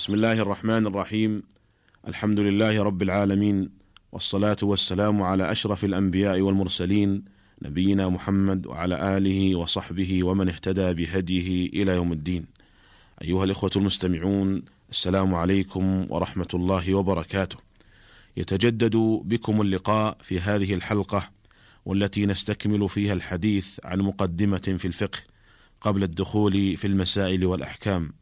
بسم الله الرحمن الرحيم الحمد لله رب العالمين والصلاة والسلام على أشرف الأنبياء والمرسلين نبينا محمد وعلى آله وصحبه ومن اهتدى بهديه إلى يوم الدين أيها الإخوة المستمعون السلام عليكم ورحمة الله وبركاته يتجدد بكم اللقاء في هذه الحلقة والتي نستكمل فيها الحديث عن مقدمة في الفقه قبل الدخول في المسائل والأحكام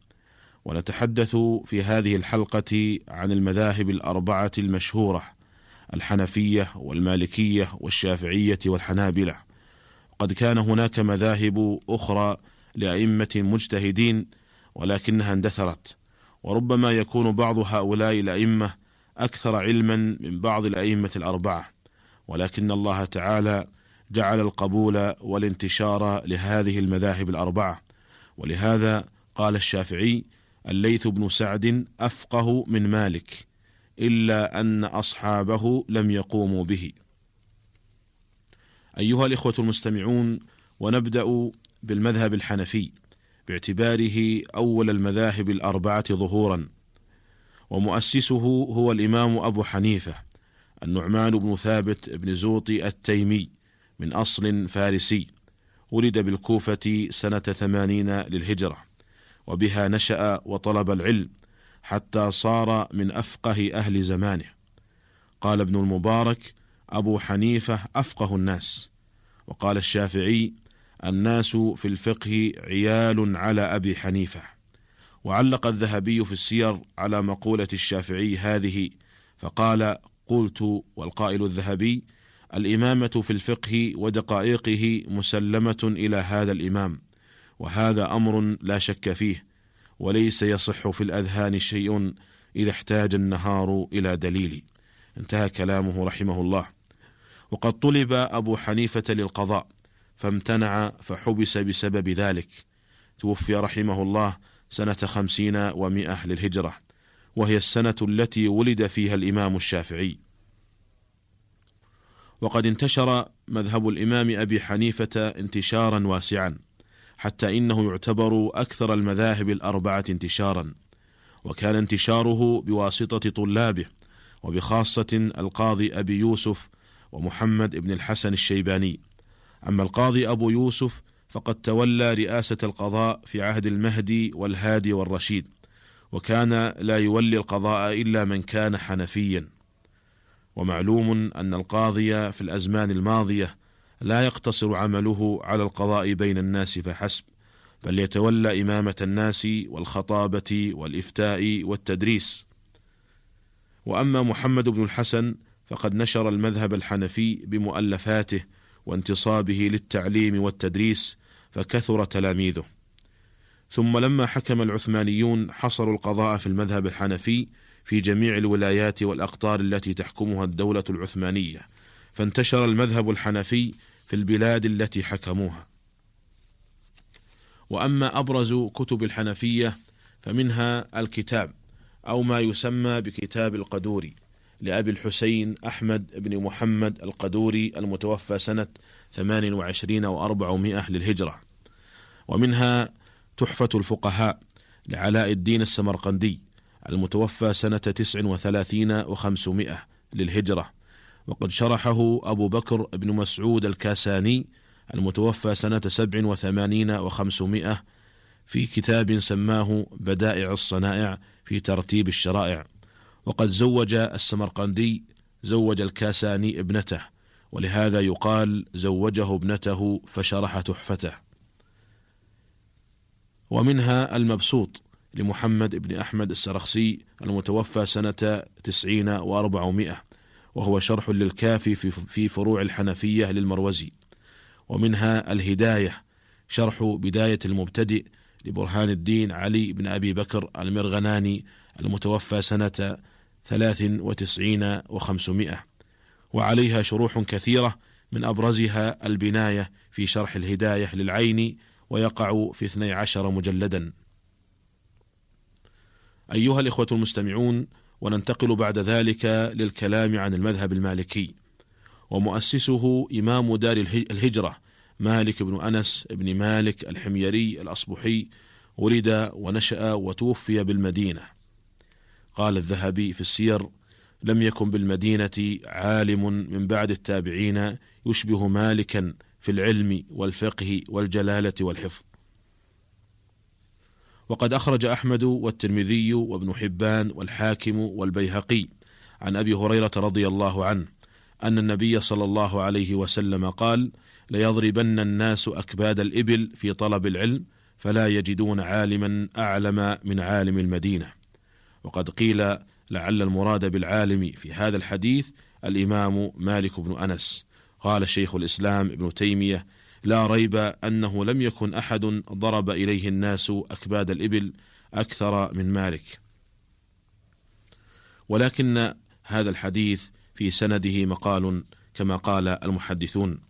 ونتحدث في هذه الحلقة عن المذاهب الأربعة المشهورة الحنفية والمالكية والشافعية والحنابلة. قد كان هناك مذاهب أخرى لأئمة مجتهدين ولكنها اندثرت وربما يكون بعض هؤلاء الأئمة أكثر علما من بعض الأئمة الأربعة. ولكن الله تعالى جعل القبول والانتشار لهذه المذاهب الأربعة. ولهذا قال الشافعي الليث بن سعد أفقه من مالك إلا أن أصحابه لم يقوموا به. أيها الإخوة المستمعون ونبدأ بالمذهب الحنفي باعتباره أول المذاهب الأربعة ظهورا ومؤسسه هو الإمام أبو حنيفة النعمان بن ثابت بن زوطي التيمي من أصل فارسي ولد بالكوفة سنة ثمانين للهجرة وبها نشأ وطلب العلم حتى صار من أفقه أهل زمانه. قال ابن المبارك أبو حنيفة أفقه الناس. وقال الشافعي الناس في الفقه عيال على أبي حنيفة. وعلق الذهبي في السير على مقولة الشافعي هذه فقال قلت والقائل الذهبي الإمامة في الفقه ودقائقه مسلمة إلى هذا الإمام. وهذا أمر لا شك فيه وليس يصح في الأذهان شيء إذا احتاج النهار إلى دليل. انتهى كلامه رحمه الله. وقد طلب أبو حنيفة للقضاء فامتنع فحبس بسبب ذلك. توفي رحمه الله سنة خمسين ومائة للهجرة وهي السنة التي ولد فيها الإمام الشافعي. وقد انتشر مذهب الإمام أبي حنيفة انتشارا واسعا. حتى إنه يعتبر أكثر المذاهب الأربعة انتشارا. وكان انتشاره بواسطة طلابه وبخاصة القاضي أبي يوسف ومحمد بن الحسن الشيباني. أما القاضي أبو يوسف فقد تولى رئاسة القضاء في عهد المهدي والهادي والرشيد وكان لا يولي القضاء إلا من كان حنفيا. ومعلوم أن القاضي في الأزمان الماضية لا يقتصر عمله على القضاء بين الناس فحسب بل يتولى إمامة الناس والخطابة والإفتاء والتدريس. وأما محمد بن الحسن فقد نشر المذهب الحنفي بمؤلفاته وانتصابه للتعليم والتدريس فكثر تلاميذه. ثم لما حكم العثمانيون حصروا القضاء في المذهب الحنفي في جميع الولايات والأقطار التي تحكمها الدولة العثمانية فانتشر المذهب الحنفي في البلاد التي حكموها. وأما أبرز كتب الحنفية فمنها الكتاب أو ما يسمى بكتاب القدوري لأبي الحسين أحمد بن محمد القدوري المتوفى سنة 28 و400 للهجرة. ومنها تحفة الفقهاء لعلاء الدين السمرقندي المتوفى سنة 39 و500 للهجرة. وقد شرحه أبو بكر بن مسعود الكاساني المتوفى سنة سبع وثمانين وخمسمائة في كتاب سماه بدائع الصنائع في ترتيب الشرائع. وقد زوج السمرقندي زوج الكاساني ابنته ولهذا يقال زوجه ابنته فشرح تحفته. ومنها المبسوط لمحمد بن أحمد السرخسي المتوفى سنة تسعين وأربعمائة. وهو شرح للكافي في فروع الحنفية للمروزي. ومنها الهداية شرح بداية المبتدئ لبرهان الدين علي بن أبي بكر المرغناني المتوفى سنة ثلاث وتسعين وخمسمائة. وعليها شروح كثيرة من أبرزها البناية في شرح الهداية للعين ويقع في اثني عشر مجلدا. أيها الإخوة المستمعون وننتقل بعد ذلك للكلام عن المذهب المالكي. ومؤسسه إمام دار الهجرة مالك بن أنس بن مالك الحميري الأصبحي ولد ونشأ وتوفي بالمدينة. قال الذهبي في السير لم يكن بالمدينة عالم من بعد التابعين يشبه مالكا في العلم والفقه والجلالة والحفظ. وقد أخرج أحمد والترمذي وابن حبان والحاكم والبيهقي عن أبي هريرة رضي الله عنه أن النبي صلى الله عليه وسلم قال ليضربن الناس أكباد الإبل في طلب العلم فلا يجدون عالما أعلم من عالم المدينة. وقد قيل لعل المراد بالعالم في هذا الحديث الإمام مالك بن أنس. قال شيخ الإسلام ابن تيمية لا ريب أنه لم يكن أحد ضرب إليه الناس أكباد الإبل أكثر من مالك. ولكن هذا الحديث في سنده مقال كما قال المحدثون.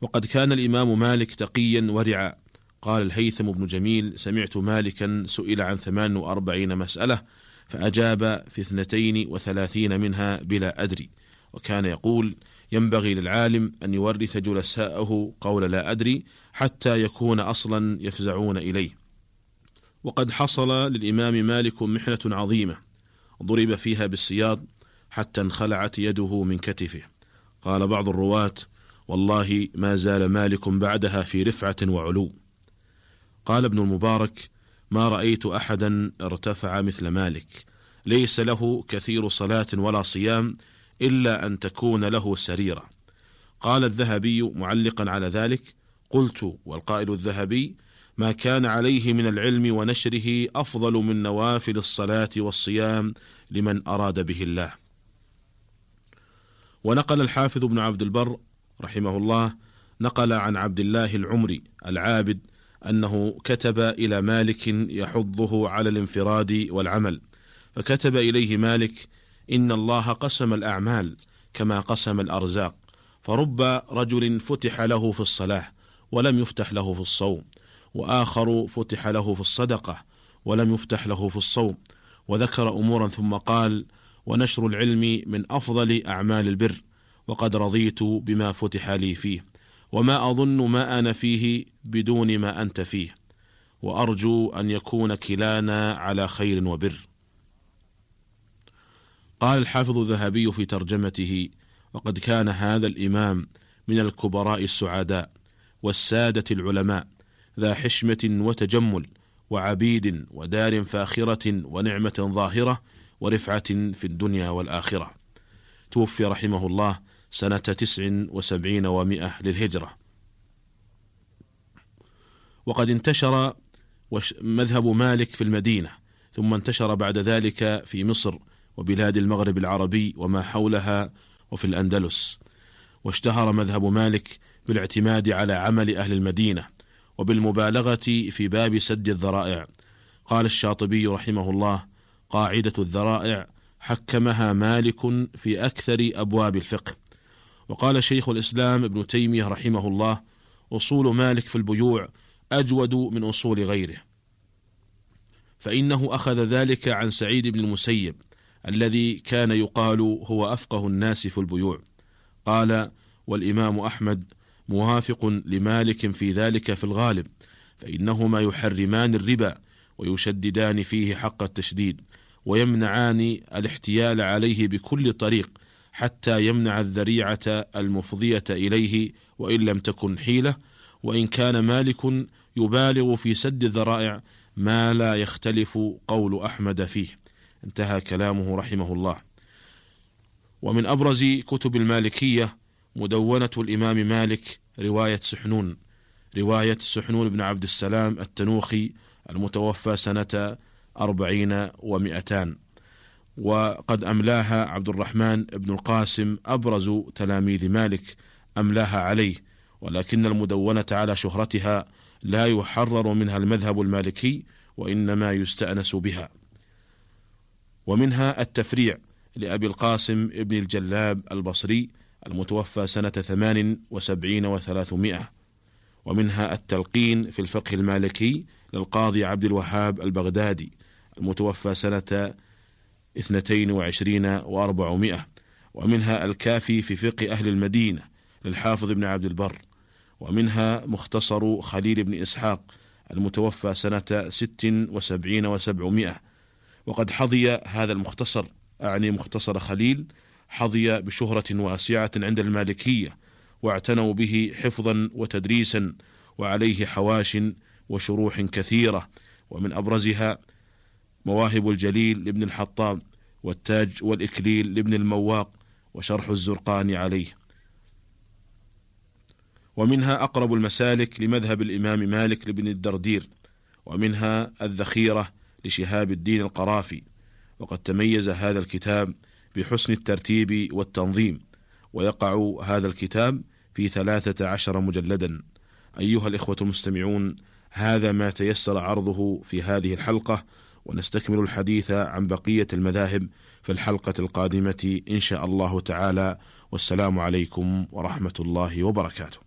وقد كان الإمام مالك تقيا ورعا. قال الهيثم بن جميل سمعت مالكا سئل عن ثمان وأربعين مسألة فأجاب في اثنتين وثلاثين منها بلا أدري. وكان يقول ينبغي للعالم أن يورث جلساءه قول لا أدري حتى يكون أصلا يفزعون إليه. وقد حصل للإمام مالك محنة عظيمة ضرب فيها بالسياط حتى انخلعت يده من كتفه. قال بعض الرواة والله ما زال مالك بعدها في رفعة وعلو. قال ابن المبارك ما رأيت أحدا ارتفع مثل مالك ليس له كثير صلاة ولا صيام إلا أن تكون له سريرة. قال الذهبي معلقا على ذلك قلت والقائل الذهبي ما كان عليه من العلم ونشره أفضل من نوافل الصلاة والصيام لمن أراد به الله. ونقل الحافظ ابن عبد البر رحمه الله نقل عن عبد الله العمري العابد أنه كتب إلى مالك يحضه على الانفراد والعمل فكتب إليه مالك إن الله قسم الأعمال كما قسم الأرزاق فرب رجل فتح له في الصلاة ولم يفتح له في الصوم وآخر فتح له في الصدقة ولم يفتح له في الصوم وذكر أمورا ثم قال ونشر العلم من أفضل أعمال البر وقد رضيت بما فتح لي فيه وما أظن ما أنا فيه بدون ما أنت فيه وأرجو أن يكون كلانا على خير وبر. قال الحافظ الذهبي في ترجمته وقد كان هذا الإمام من الكبراء السعداء والسادة العلماء ذا حشمة وتجمل وعبيد ودار فاخرة ونعمة ظاهرة ورفعة في الدنيا والآخرة. توفي رحمه الله سنة تسع وسبعين ومائة للهجرة. وقد انتشر مذهب مالك في المدينة ثم انتشر بعد ذلك في مصر وبلاد المغرب العربي وما حولها وفي الأندلس. واشتهر مذهب مالك بالاعتماد على عمل أهل المدينة وبالمبالغة في باب سد الذرائع. قال الشاطبي رحمه الله قاعدة الذرائع حكمها مالك في أكثر أبواب الفقه. وقال شيخ الإسلام ابن تيمية رحمه الله أصول مالك في البيوع أجود من أصول غيره. فإنه أخذ ذلك عن سعيد بن المسيب الذي كان يقال هو أفقه الناس في البيوع. قال والإمام أحمد موافق لمالك في ذلك في الغالب فإنهما يحرمان الربا ويشددان فيه حق التشديد ويمنعان الاحتيال عليه بكل طريق حتى يمنع الذريعة المفضية إليه وإن لم تكن حيلة وإن كان مالك يبالغ في سد الذرائع ما لا يختلف قول أحمد فيه. انتهى كلامه رحمه الله. ومن أبرز كتب المالكية مدونة الإمام مالك رواية سحنون رواية سحنون بن عبد السلام التنوخي المتوفى سنة أربعين ومئتان. وقد أملاها عبد الرحمن بن القاسم أبرز تلاميذ مالك أملاها عليه ولكن المدونة على شهرتها لا يحرر منها المذهب المالكي وإنما يستأنس بها. ومنها التفريع لأبي القاسم ابن الجلاب البصري المتوفى سنة ثمان وسبعين وثلاثمائة. ومنها التلقين في الفقه المالكي للقاضي عبد الوهاب البغدادي المتوفى سنة اثنتين وعشرين وأربعمائة. ومنها الكافي في فقه أهل المدينة للحافظ ابن عبد البر. ومنها مختصر خليل بن إسحاق المتوفى سنة ست وسبعين وسبعمائة. وقد حظي هذا المختصر أعني مختصر خليل حظي بشهرة واسعة عند المالكية واعتنوا به حفظا وتدريسا وعليه حواش وشروح كثيرة ومن أبرزها مواهب الجليل لابن الحطاب والتاج والإكليل لابن المواق وشرح الزرقاني عليه. ومنها أقرب المسالك لمذهب الإمام مالك لابن الدردير ومنها الذخيرة لشهاب الدين القرافي وقد تميز هذا الكتاب بحسن الترتيب والتنظيم ويقع هذا الكتاب في ثلاثة عشر مجلدا. أيها الإخوة المستمعون هذا ما تيسر عرضه في هذه الحلقة ونستكمل الحديث عن بقية المذاهب في الحلقة القادمة إن شاء الله تعالى. والسلام عليكم ورحمة الله وبركاته.